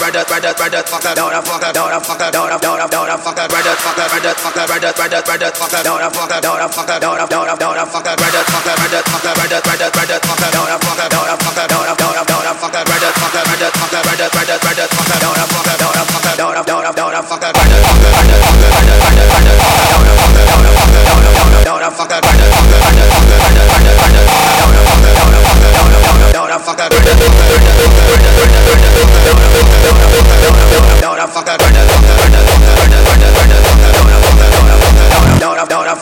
brother, brother, brother, fucker, don't a fucker, don't a fucker, don't a don't a don't a fucker, brother, fucker, brother, fucker, brother, brother, brother, fucker, don't a fucker, don't a fucker, don't a don't a don't a fucker, brother, fucker, brother, fucker, brother, brother, brother, fucker, don't a fucker, don't a fucker, don't a don't a don't a fucker, brother, fucker, brother, fucker, brother, brother, brother, fucker, don't a fucker, don't a fucker, don't a don't a don't a fucker, brother, fucker, brother, fucker, brother, brother, brother, fucker, don't a fucker, don't a fucker, don't a don't a don't a fucker, brother.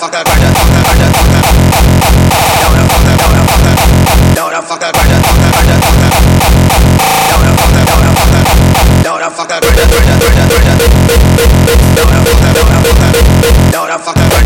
fuck that grinder, fuck that grinder, fuck that. Don't fuck that, don't fuck that. Don't fuck that grinder, fuck that grinder, fuck that. Don't fuck that, don't fuck that. Don't fuck that grinder, grinder, grinder, grinder. Don't fuck that, don't fuck that. Don't fuck that.